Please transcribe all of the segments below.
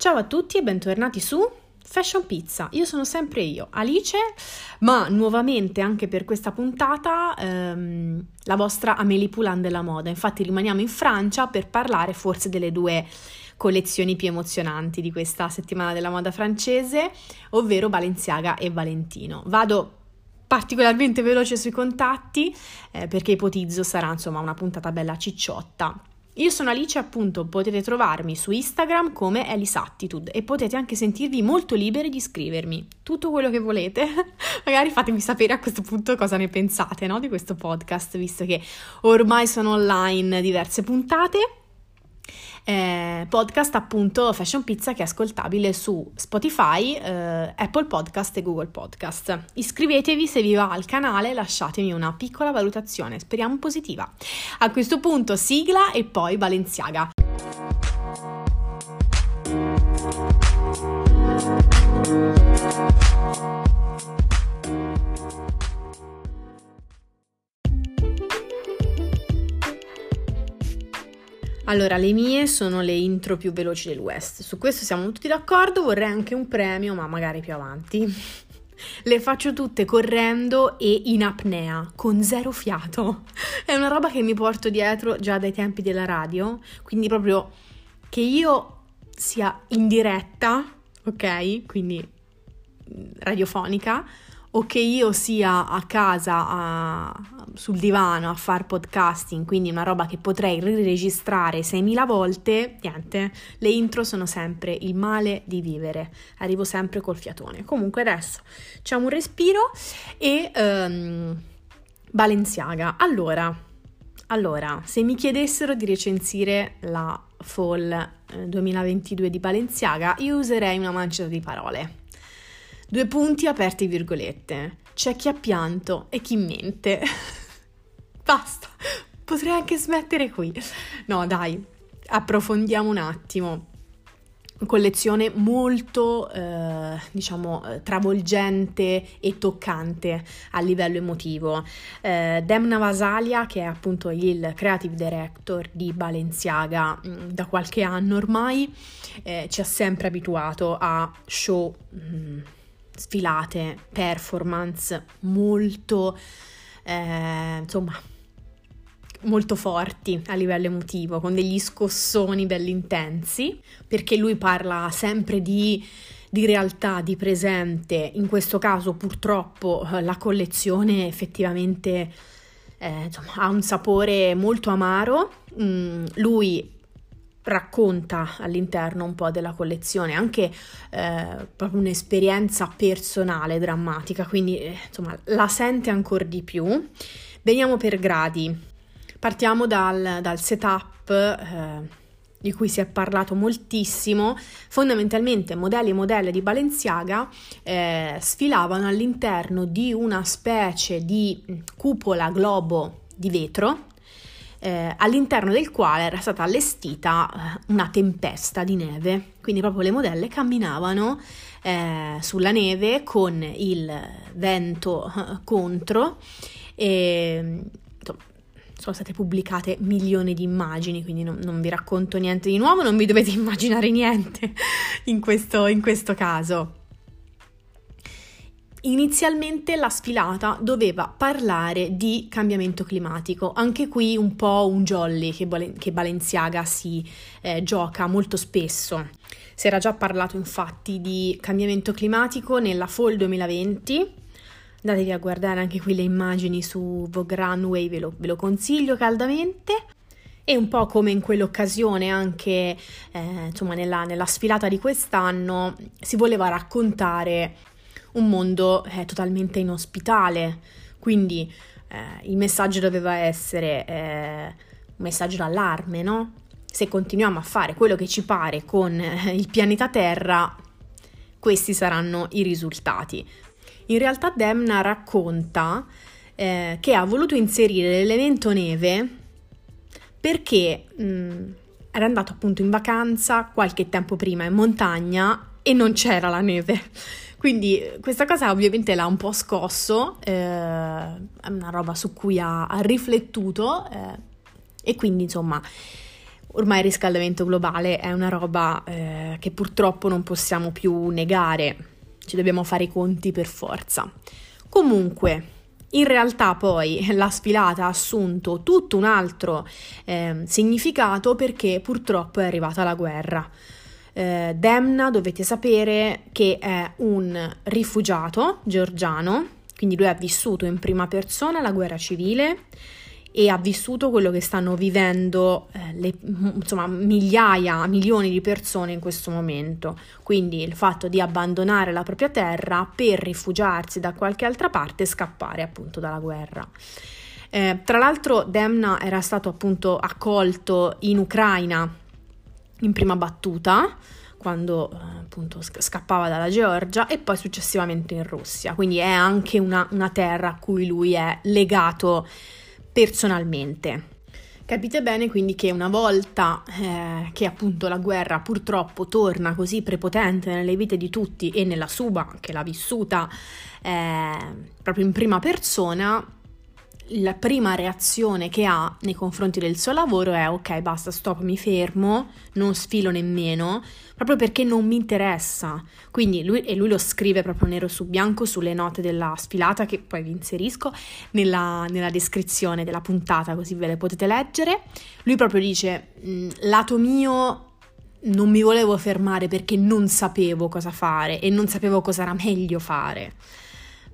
Ciao a tutti e bentornati su Fashion Pizza. Io sono sempre io, Alice, ma nuovamente anche per questa puntata ehm, la vostra Amélie Poulain della moda. Infatti rimaniamo in Francia per parlare forse delle due collezioni più emozionanti di questa settimana della moda francese, ovvero Balenciaga e Valentino. Vado particolarmente veloce sui contatti eh, perché ipotizzo sarà insomma una puntata bella cicciotta io sono Alice, appunto, potete trovarmi su Instagram come Elisattitude e potete anche sentirvi molto liberi di scrivermi tutto quello che volete. Magari fatemi sapere a questo punto cosa ne pensate no, di questo podcast, visto che ormai sono online diverse puntate eh, podcast appunto Fashion Pizza che è ascoltabile su Spotify, eh, Apple Podcast e Google Podcast. Iscrivetevi se vi va al canale, lasciatemi una piccola valutazione, speriamo positiva. A questo punto sigla e poi Balenciaga. Allora, le mie sono le intro più veloci del West. Su questo siamo tutti d'accordo, vorrei anche un premio, ma magari più avanti. Le faccio tutte correndo e in apnea, con zero fiato. È una roba che mi porto dietro già dai tempi della radio, quindi proprio che io sia in diretta, ok? Quindi mm, radiofonica, o che io sia a casa a, sul divano a fare podcasting, quindi una roba che potrei riregistrare 6.000 volte, niente, le intro sono sempre il male di vivere, arrivo sempre col fiatone. Comunque adesso c'è un respiro e um, Balenciaga. Allora, allora, se mi chiedessero di recensire la Fall 2022 eh, di Balenciaga, io userei una mancia di parole. Due punti aperti virgolette. C'è chi ha pianto e chi mente. Basta, potrei anche smettere qui. No, dai, approfondiamo un attimo. Collezione molto, eh, diciamo, travolgente e toccante a livello emotivo. Eh, Demna Vasalia, che è appunto il creative director di Balenciaga mm, da qualche anno ormai, eh, ci ha sempre abituato a show mh, mm, sfilate, performance molto, eh, insomma, molto forti a livello emotivo, con degli scossoni belli intensi, perché lui parla sempre di, di realtà, di presente. In questo caso, purtroppo, la collezione effettivamente eh, insomma, ha un sapore molto amaro. Mm, lui racconta all'interno un po' della collezione anche eh, proprio un'esperienza personale drammatica, quindi eh, insomma la sente ancora di più. Veniamo per gradi. Partiamo dal, dal setup eh, di cui si è parlato moltissimo. Fondamentalmente modelli e modelle di Balenciaga eh, sfilavano all'interno di una specie di cupola globo di vetro eh, all'interno del quale era stata allestita eh, una tempesta di neve, quindi proprio le modelle camminavano eh, sulla neve con il vento eh, contro e sono state pubblicate milioni di immagini, quindi non, non, vi racconto niente di nuovo, non vi dovete immaginare niente in questo, in questo caso. Inizialmente la sfilata doveva parlare di cambiamento climatico, anche qui un po' un jolly che, che Balenciaga si eh, gioca molto spesso. Si era già parlato infatti di cambiamento climatico nella Fall 2020, andatevi a guardare anche qui le immagini su Vogue Runway, ve lo, ve lo consiglio caldamente. E un po' come in quell'occasione anche eh, insomma, nella, nella sfilata di quest'anno si voleva raccontare un mondo eh, totalmente inospitale. Quindi eh, il messaggio doveva essere eh, un messaggio d'allarme, no? Se continuiamo a fare quello che ci pare con eh, il pianeta Terra, questi saranno i risultati. In realtà Demna racconta eh, che ha voluto inserire l'elemento neve perché mh, mm, era andato appunto in vacanza qualche tempo prima in montagna e non c'era la neve. Quindi questa cosa ovviamente l'ha un po' scosso, eh, è una roba su cui ha, ha riflettuto eh, e quindi insomma ormai il riscaldamento globale è una roba eh, che purtroppo non possiamo più negare, ci dobbiamo fare i conti per forza. Comunque, in realtà poi la sfilata ha assunto tutto un altro eh, significato perché purtroppo è arrivata la guerra. Eh, Demna dovete sapere che è un rifugiato georgiano, quindi lui ha vissuto in prima persona la guerra civile e ha vissuto quello che stanno vivendo eh, le, insomma, migliaia, milioni di persone in questo momento. Quindi il fatto di abbandonare la propria terra per rifugiarsi da qualche altra parte e scappare appunto dalla guerra. Eh, tra l'altro Demna era stato appunto accolto in Ucraina in prima battuta quando eh, appunto scappava dalla Georgia e poi successivamente in Russia, quindi è anche una, una terra a cui lui è legato personalmente. Capite bene quindi che una volta eh, che appunto la guerra purtroppo torna così prepotente nelle vite di tutti e nella sua che l'ha vissuta eh, proprio in prima persona, la prima reazione che ha nei confronti del suo lavoro è ok, basta, stop, mi fermo, non sfilo nemmeno, proprio perché non mi interessa. Quindi lui, e lui lo scrive proprio nero su bianco sulle note della sfilata che poi vi inserisco nella, nella descrizione della puntata così ve le potete leggere. Lui proprio dice, mm, lato mio non mi volevo fermare perché non sapevo cosa fare e non sapevo cosa era meglio fare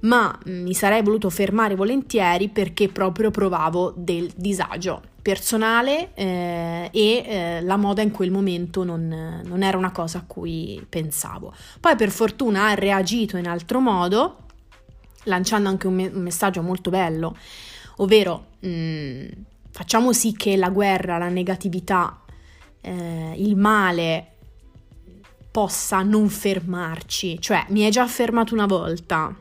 ma mi sarei voluto fermare volentieri perché proprio provavo del disagio personale eh, e eh, la moda in quel momento non, non, era una cosa a cui pensavo. Poi per fortuna ha reagito in altro modo, lanciando anche un, me- un messaggio molto bello, ovvero mh, mm, facciamo sì che la guerra, la negatività, eh, il male possa non fermarci, cioè mi hai già fermato una volta,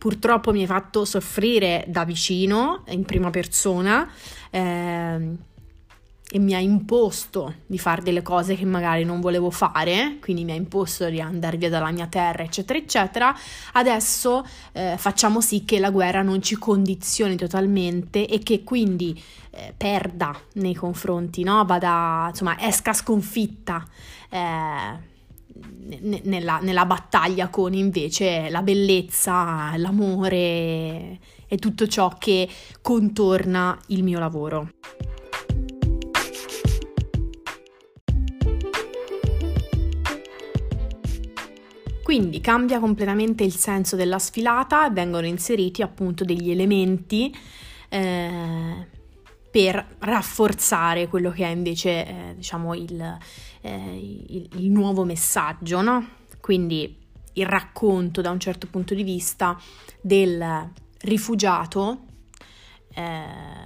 purtroppo mi hai fatto soffrire da vicino, in prima persona, eh, e mi ha imposto di fare delle cose che magari non volevo fare, quindi mi ha imposto di andare via dalla mia terra, eccetera, eccetera. Adesso eh, facciamo sì che la guerra non ci condizioni totalmente e che quindi eh, perda nei confronti, no? Vada, insomma, esca sconfitta. Eh, nella, nella battaglia con invece la bellezza, l'amore e tutto ciò che contorna il mio lavoro. Quindi cambia completamente il senso della sfilata e vengono inseriti appunto degli elementi eh, per rafforzare quello che è invece eh, diciamo il, eh, il, il, nuovo messaggio, no? Quindi il racconto da un certo punto di vista del rifugiato eh,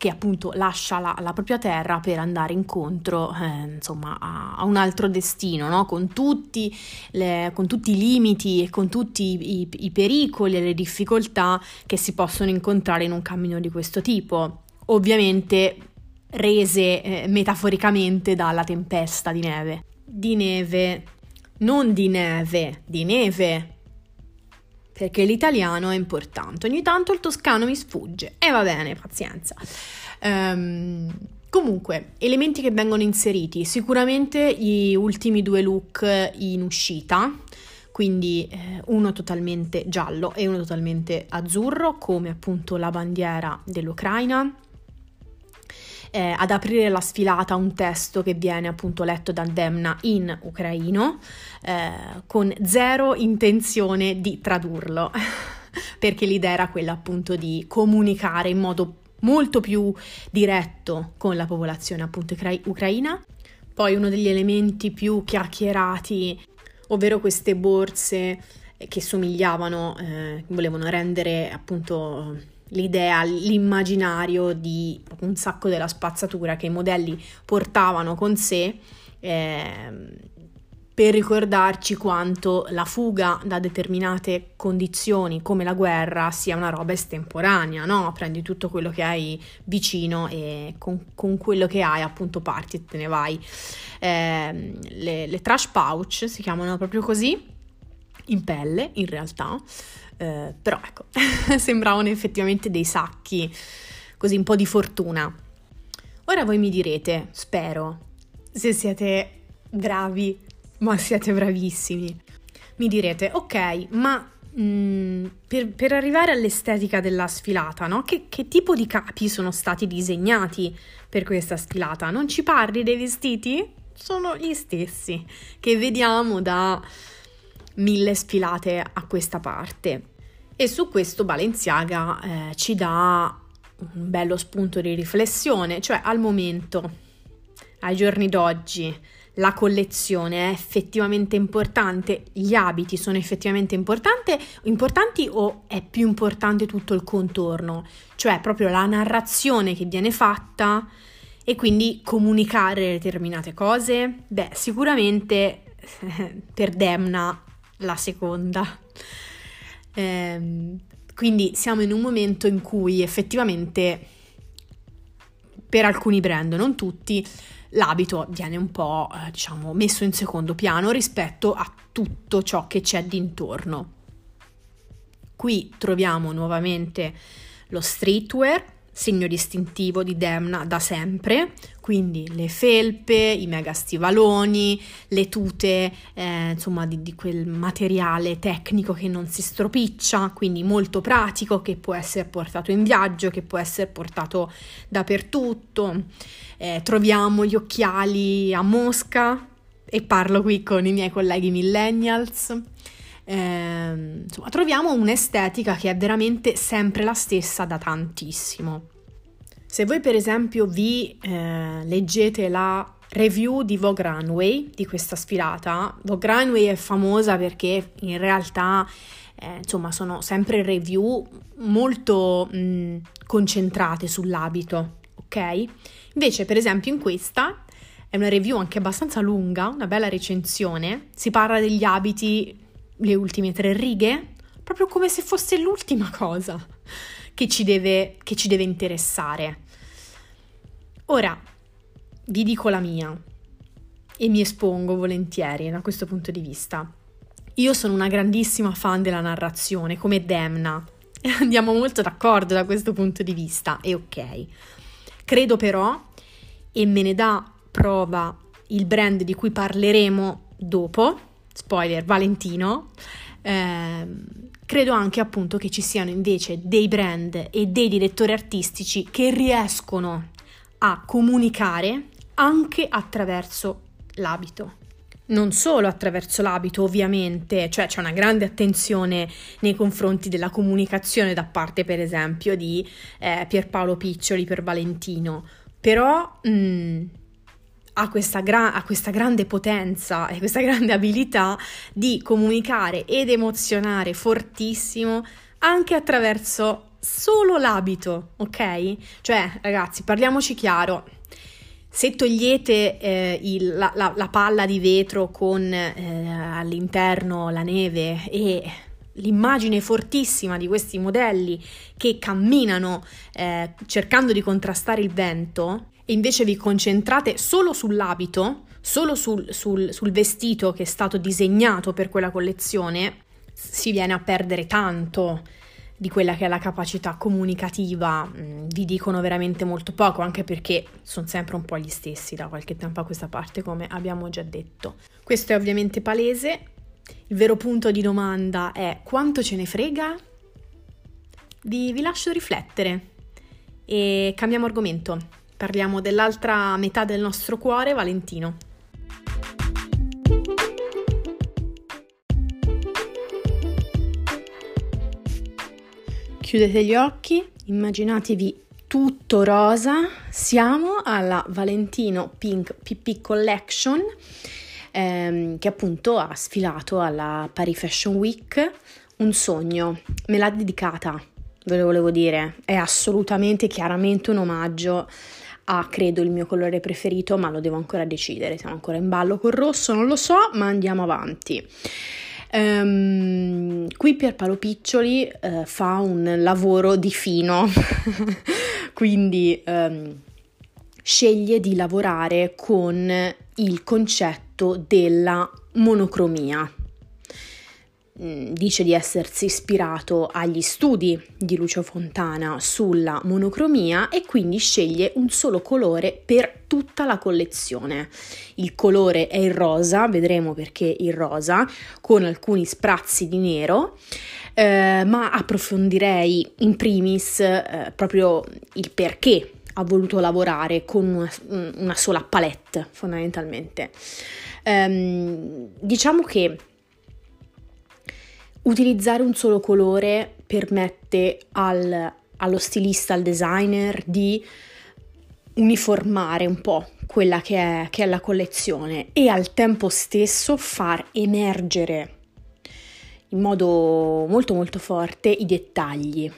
che appunto lascia la, la, propria terra per andare incontro eh, insomma a, a, un altro destino, no? con, tutti le, con, tutti i limiti e con tutti i, i, pericoli e le difficoltà che si possono incontrare in un cammino di questo tipo ovviamente rese eh, metaforicamente dalla tempesta di neve. Di neve, non di neve, di neve. Perché l'italiano è importante. Ogni tanto il toscano mi sfugge. E va bene, pazienza. Um, comunque, elementi che vengono inseriti. Sicuramente gli ultimi due look in uscita, quindi eh, uno totalmente giallo e uno totalmente azzurro, come appunto la bandiera dell'Ucraina eh, ad aprire la sfilata un testo che viene appunto letto da Demna in ucraino eh, con zero intenzione di tradurlo perché l'idea era quella appunto di comunicare in modo molto più diretto con la popolazione appunto ucraina. Poi uno degli elementi più chiacchierati, ovvero queste borse che somigliavano, eh, volevano rendere appunto l'idea, l'immaginario di un sacco della spazzatura che i modelli portavano con sé eh, per ricordarci quanto la fuga da determinate condizioni come la guerra sia una roba estemporanea, no? Prendi tutto quello che hai vicino e con, con quello che hai appunto parti e te ne vai. Eh, le, le trash pouch si chiamano proprio così, in pelle in realtà, eh, però ecco, sembravano effettivamente dei sacchi, così un po' di fortuna. Ora voi mi direte, spero, se siete bravi, ma siete bravissimi. Mi direte, ok, ma mm, per, per, arrivare all'estetica della sfilata, no? Che, che tipo di capi sono stati disegnati per questa sfilata? Non ci parli dei vestiti? Sono gli stessi che vediamo da mille sfilate a questa parte. E su questo Balenciaga eh, ci dà un bello spunto di riflessione, cioè al momento, ai giorni d'oggi, la collezione è effettivamente importante, gli abiti sono effettivamente importanti o è più importante tutto il contorno, cioè proprio la narrazione che viene fatta e quindi comunicare determinate cose? Beh, sicuramente per Demna la seconda. Ehm, quindi siamo in un momento in cui effettivamente per alcuni brand, non tutti, l'abito viene un po', eh, diciamo, messo in secondo piano rispetto a tutto ciò che c'è d'intorno. Qui troviamo nuovamente lo streetwear, segno distintivo di Demna da sempre, quindi le felpe, i mega stivaloni, le tute, eh, insomma di, di, quel materiale tecnico che non si stropiccia, quindi molto pratico, che può essere portato in viaggio, che può essere portato dappertutto. Eh, troviamo gli occhiali a mosca e parlo qui con i miei colleghi millennials. Eh, insomma, troviamo un'estetica che è veramente sempre la stessa da tantissimo. Se voi per esempio vi eh, leggete la review di Vogue Runway di questa sfilata, Vogue Runway è famosa perché in realtà eh, insomma sono sempre review molto mh, concentrate sull'abito, ok? Invece per esempio in questa è una review anche abbastanza lunga, una bella recensione, si parla degli abiti, le ultime tre righe, proprio come se fosse l'ultima cosa che ci deve, che ci deve interessare. Ora, vi dico la mia e mi espongo volentieri da questo punto di vista. Io sono una grandissima fan della narrazione, come Demna, andiamo molto d'accordo da questo punto di vista, e ok. Credo però, e me ne dà prova il brand di cui parleremo dopo, spoiler Valentino, ehm, credo anche appunto che ci siano invece dei brand e dei direttori artistici che riescono a comunicare anche attraverso l'abito. Non solo attraverso l'abito, ovviamente, cioè c'è una grande attenzione nei confronti della comunicazione da parte, per esempio, di eh, Pierpaolo Piccioli per Valentino, però mh, mm, ha questa, gra- ha questa grande potenza e questa grande abilità di comunicare ed emozionare fortissimo anche attraverso solo l'abito, ok? Cioè, ragazzi, parliamoci chiaro. Se togliete eh, il, la, la, la, palla di vetro con eh, all'interno la neve e l'immagine fortissima di questi modelli che camminano eh, cercando di contrastare il vento, e invece vi concentrate solo sull'abito, solo sul, sul, sul vestito che è stato disegnato per quella collezione, si viene a perdere tanto di quella che è la capacità comunicativa, mm, vi dicono veramente molto poco, anche perché sono sempre un po' gli stessi da qualche tempo a questa parte, come abbiamo già detto. Questo è ovviamente palese. Il vero punto di domanda è quanto ce ne frega? Vi, vi lascio riflettere e cambiamo argomento. Parliamo dell'altra metà del nostro cuore, Valentino. Chiudete gli occhi, immaginatevi tutto rosa. Siamo alla Valentino Pink PP Collection ehm, che appunto ha sfilato alla Paris Fashion Week. Un sogno, me l'ha dedicata, ve lo volevo dire, è assolutamente chiaramente un omaggio ha credo il mio colore preferito, ma lo devo ancora decidere, siamo ancora in ballo col rosso, non lo so, ma andiamo avanti. Um, qui Pierpaolo Piccioli uh, fa un lavoro di fino, quindi um, sceglie di lavorare con il concetto della monocromia. Mm, dice di essersi ispirato agli studi di Lucio Fontana sulla monocromia e quindi sceglie un solo colore per tutta la collezione. Il colore è il rosa, vedremo perché il rosa, con alcuni sprazzi di nero. Eh, ma approfondirei in primis eh, proprio il perché ha voluto lavorare con una, una sola palette fondamentalmente. Um, diciamo che Utilizzare un solo colore permette al, allo stilista, al designer di uniformare un po' quella che è, che è la collezione e al tempo stesso far emergere in modo molto molto forte i dettagli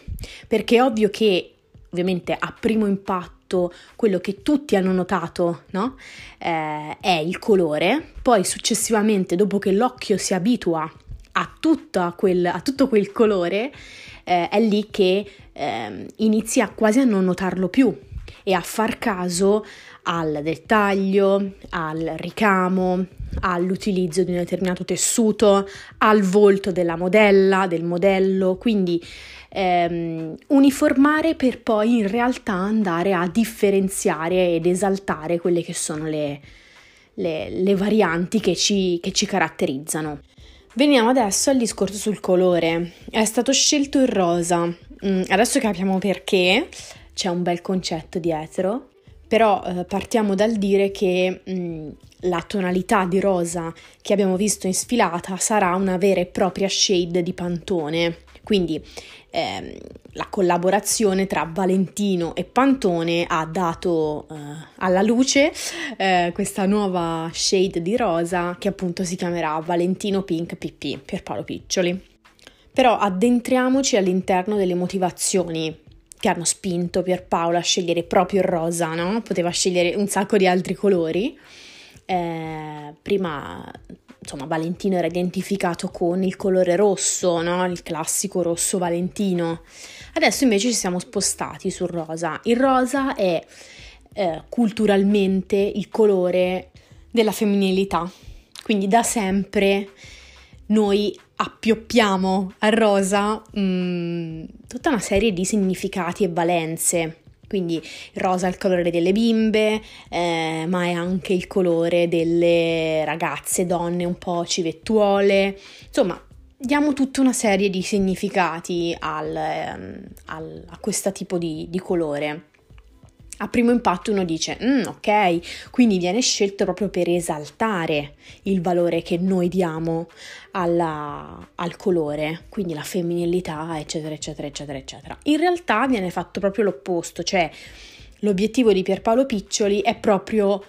perché è ovvio che ovviamente a primo impatto quello che tutti hanno notato no? eh, è il colore poi successivamente dopo che l'occhio si abitua a, quel, a tutto quel colore, eh, è lì che eh, inizia quasi a non notarlo più e a far caso al dettaglio, al ricamo, all'utilizzo di un determinato tessuto, al volto della modella, del modello, quindi ehm, uniformare per poi in realtà andare a differenziare ed esaltare quelle che sono le, le, le varianti che ci, che ci caratterizzano. Veniamo adesso al discorso sul colore. È stato scelto il rosa. Mm, adesso capiamo perché, c'è un bel concetto dietro, però eh, partiamo dal dire che mm, la tonalità di rosa che abbiamo visto in sfilata sarà una vera e propria shade di Pantone. Quindi ehm, la collaborazione tra Valentino e Pantone ha dato eh, alla luce eh, questa nuova shade di rosa che appunto si chiamerà Valentino Pink PP per Paolo Piccioli. Però addentriamoci all'interno delle motivazioni che hanno spinto Pierpaolo a scegliere proprio il rosa, no? Poteva scegliere un sacco di altri colori. Eh, prima insomma, Valentino era identificato con il colore rosso, no? il classico rosso Valentino. Adesso invece ci siamo spostati sul rosa. Il rosa è eh, culturalmente il colore della femminilità, quindi da sempre noi appioppiamo al rosa mh, mm, tutta una serie di significati e valenze. Quindi il rosa è il colore delle bimbe, eh, ma è anche il colore delle ragazze, donne un po' civettuole. Insomma, diamo tutta una serie di significati al, ehm, al, a questo tipo di, di colore a primo impatto uno dice, mm, ok, quindi viene scelto proprio per esaltare il valore che noi diamo alla, al colore, quindi la femminilità, eccetera, eccetera, eccetera, eccetera. In realtà viene fatto proprio l'opposto, cioè l'obiettivo di Pierpaolo Piccioli è proprio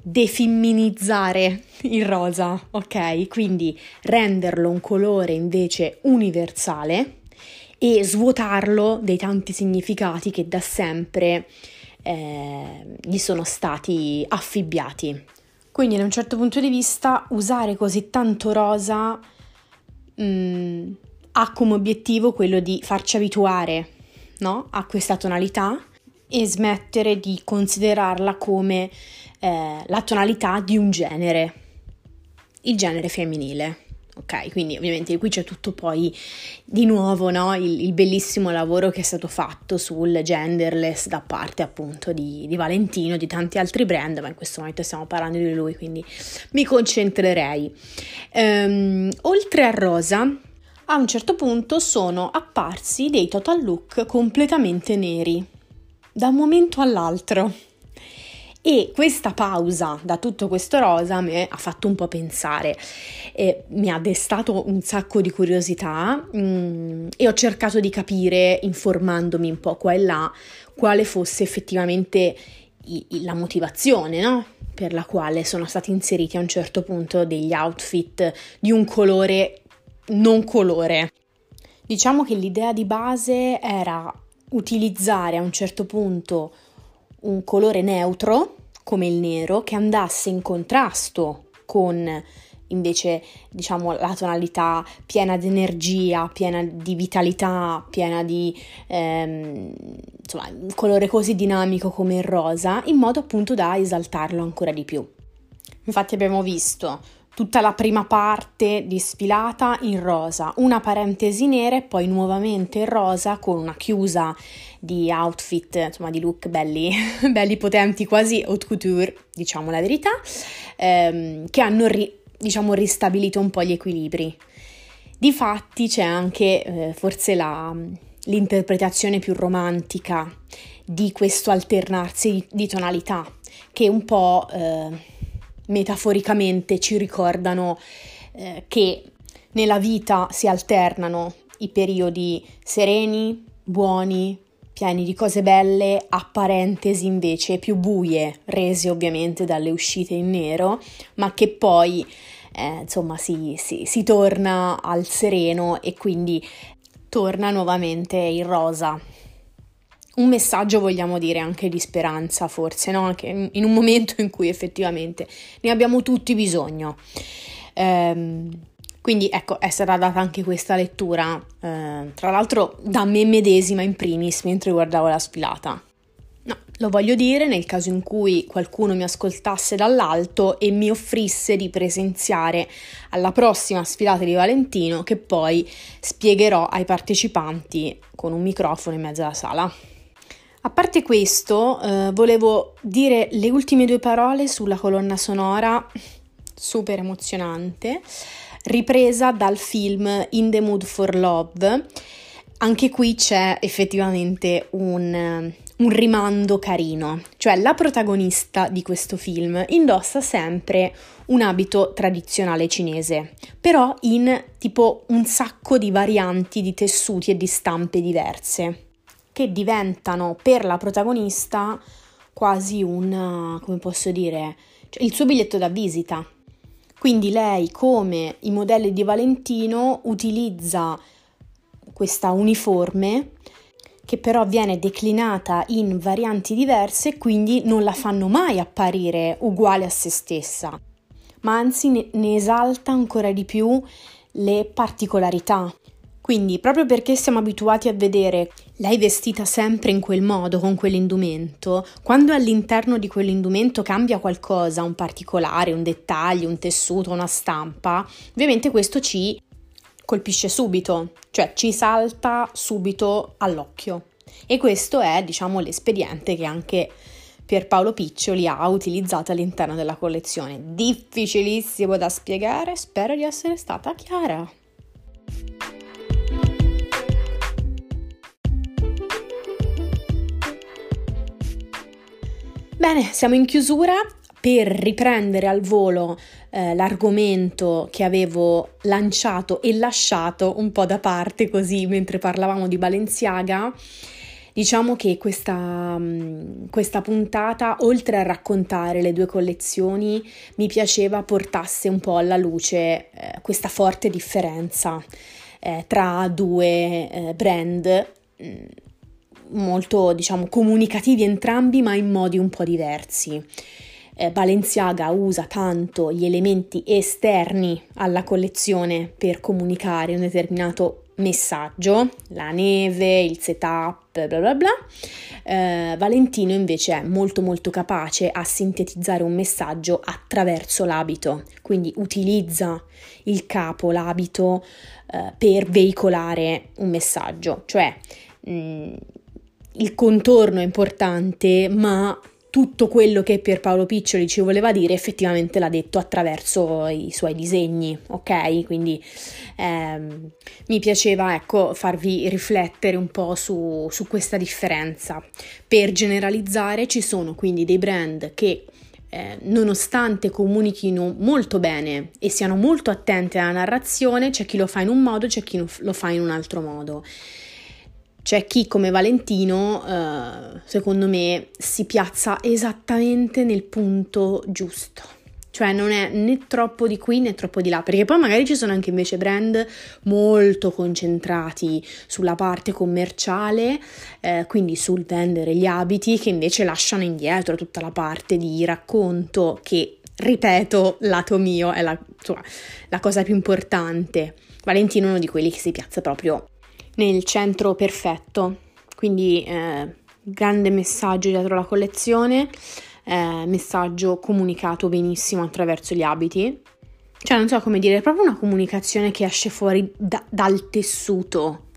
defemminizzare il rosa, ok? Quindi renderlo un colore invece universale e svuotarlo dei tanti significati che da sempre eh, gli sono stati affibbiati. Quindi da un certo punto di vista usare così tanto rosa mh, mm, ha come obiettivo quello di farci abituare no? a questa tonalità e smettere di considerarla come eh, la tonalità di un genere, il genere femminile. Ok, quindi ovviamente qui c'è tutto poi di nuovo no? il, il, bellissimo lavoro che è stato fatto sul genderless da parte appunto di, di, Valentino, di tanti altri brand, ma in questo momento stiamo parlando di lui, quindi mi concentrerei. Um, oltre a Rosa, a un certo punto sono apparsi dei total look completamente neri, da un momento all'altro. E questa pausa da tutto questo rosa mi ha fatto un po' pensare, e mi ha destato un sacco di curiosità mh, mm, e ho cercato di capire, informandomi un po' qua e là, quale fosse effettivamente i, i, la motivazione, no? Per la quale sono stati inseriti a un certo punto degli outfit di un colore non colore. Diciamo che l'idea di base era utilizzare a un certo punto un colore neutro come il nero che andasse in contrasto con invece diciamo la tonalità piena di energia, piena di vitalità, piena di ehm, insomma un colore così dinamico come il rosa, in modo appunto da esaltarlo ancora di più. Infatti abbiamo visto tutta la prima parte di sfilata in rosa, una parentesi nera e poi nuovamente in rosa con una chiusa di outfit, insomma di look belli, belli potenti, quasi haute couture, diciamo la verità, ehm, che hanno ri, diciamo ristabilito un po' gli equilibri. Difatti c'è anche eh, forse la, l'interpretazione più romantica di questo alternarsi di, tonalità che un po' eh, metaforicamente ci ricordano eh, che nella vita si alternano i periodi sereni, buoni, pieni di cose belle, a parentesi invece più buie, rese ovviamente dalle uscite in nero, ma che poi eh, insomma si, si, si torna al sereno e quindi torna nuovamente in rosa un messaggio, vogliamo dire, anche di speranza, forse, no? Anche in un momento in cui effettivamente ne abbiamo tutti bisogno. Ehm, quindi ecco, è stata data anche questa lettura, eh, tra l'altro da me medesima in primis mentre guardavo la sfilata. No, lo voglio dire nel caso in cui qualcuno mi ascoltasse dall'alto e mi offrisse di presenziare alla prossima sfilata di Valentino che poi spiegherò ai partecipanti con un microfono in mezzo alla sala. A parte questo, eh, volevo dire le ultime due parole sulla colonna sonora, super emozionante, ripresa dal film In the Mood for Love. Anche qui c'è effettivamente un, un rimando carino, cioè la protagonista di questo film indossa sempre un abito tradizionale cinese, però in tipo un sacco di varianti di tessuti e di stampe diverse che diventano per la protagonista quasi un, come posso dire, cioè il suo biglietto da visita. Quindi lei, come i modelli di Valentino, utilizza questa uniforme che però viene declinata in varianti diverse, quindi non la fanno mai apparire uguale a se stessa, ma anzi ne, ne esalta ancora di più le particolarità. Quindi, proprio perché siamo abituati a vedere lei vestita sempre in quel modo, con quell'indumento, quando all'interno di quell'indumento cambia qualcosa, un particolare, un dettaglio, un tessuto, una stampa, ovviamente questo ci colpisce subito, cioè ci salta subito all'occhio. E questo è, diciamo, l'espediente che anche Pierpaolo Piccioli ha utilizzato all'interno della collezione. Difficilissimo da spiegare, spero di essere stata chiara. Bene, siamo in chiusura. Per riprendere al volo eh, l'argomento che avevo lanciato e lasciato un po' da parte così mentre parlavamo di Balenciaga, diciamo che questa, mm, questa puntata, oltre a raccontare le due collezioni, mi piaceva portasse un po' alla luce eh, questa forte differenza eh, tra due eh, brand mm, molto, diciamo, comunicativi entrambi, ma in modi un po' diversi. Eh, Balenciaga usa tanto gli elementi esterni alla collezione per comunicare un determinato messaggio, la neve, il setup, bla bla bla. Eh, Valentino invece è molto molto capace a sintetizzare un messaggio attraverso l'abito, quindi utilizza il capo, l'abito eh, per veicolare un messaggio, cioè mh, mm, il contorno è importante, ma tutto quello che Pierpaolo Piccioli ci voleva dire effettivamente l'ha detto attraverso i suoi disegni, ok? Quindi ehm, mi piaceva ecco farvi riflettere un po' su, su questa differenza. Per generalizzare ci sono quindi dei brand che eh, nonostante comunichino molto bene e siano molto attenti alla narrazione, c'è chi lo fa in un modo, c'è chi lo fa in un altro modo. C'è chi come Valentino, eh, secondo me, si piazza esattamente nel punto giusto. Cioè non è né troppo di qui né troppo di là, perché poi magari ci sono anche invece brand molto concentrati sulla parte commerciale, eh, quindi sul vendere gli abiti, che invece lasciano indietro tutta la parte di racconto che, ripeto, lato mio è la, insomma, la cosa più importante. Valentino è uno di quelli che si piazza proprio nel centro perfetto. Quindi eh, grande messaggio dietro la collezione, eh, messaggio comunicato benissimo attraverso gli abiti. cioè non so come dire, è proprio una comunicazione che esce fuori da, dal tessuto.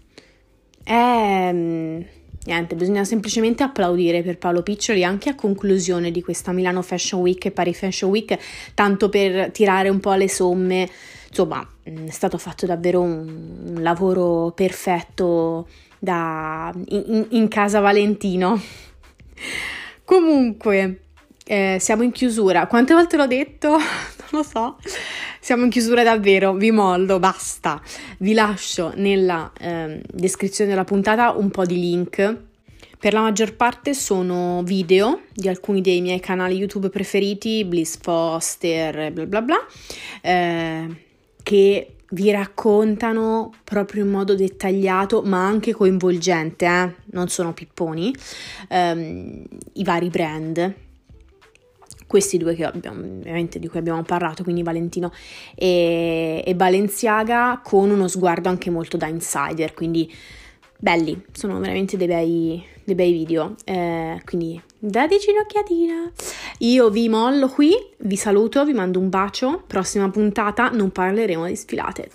È mm, niente, bisogna semplicemente applaudire per Paolo Piccioli anche a conclusione di questa Milano Fashion Week e Paris Fashion Week, tanto per tirare un po' le somme. Insomma, mm, è stato fatto davvero un, un lavoro perfetto da, in, in casa Valentino. Comunque, eh, siamo in chiusura. Quante volte l'ho detto? non lo so. Siamo in chiusura davvero, vi mollo, basta. Vi lascio nella eh, descrizione della puntata un po' di link. Per la maggior parte sono video di alcuni dei miei canali YouTube preferiti, Bliss Foster, bla bla bla, eh, che vi raccontano proprio in modo dettagliato ma anche coinvolgente, eh? non sono pipponi, ehm, i vari brand questi due che abbiamo, di cui abbiamo parlato, quindi Valentino e, e Balenciaga, con uno sguardo anche molto da insider, quindi belli, sono veramente dei bei, dei bei video, eh, quindi dateci un'occhiatina. Io vi mollo qui, vi saluto, vi mando un bacio, prossima puntata non parleremo di sfilate,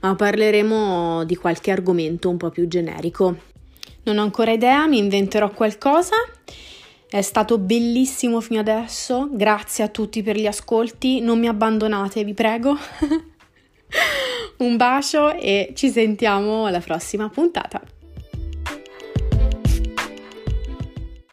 ma parleremo di qualche argomento un po' più generico. Non ho ancora idea, mi inventerò qualcosa è stato bellissimo fino adesso, grazie a tutti per gli ascolti, non mi abbandonate, vi prego. Un bacio e ci sentiamo alla prossima puntata.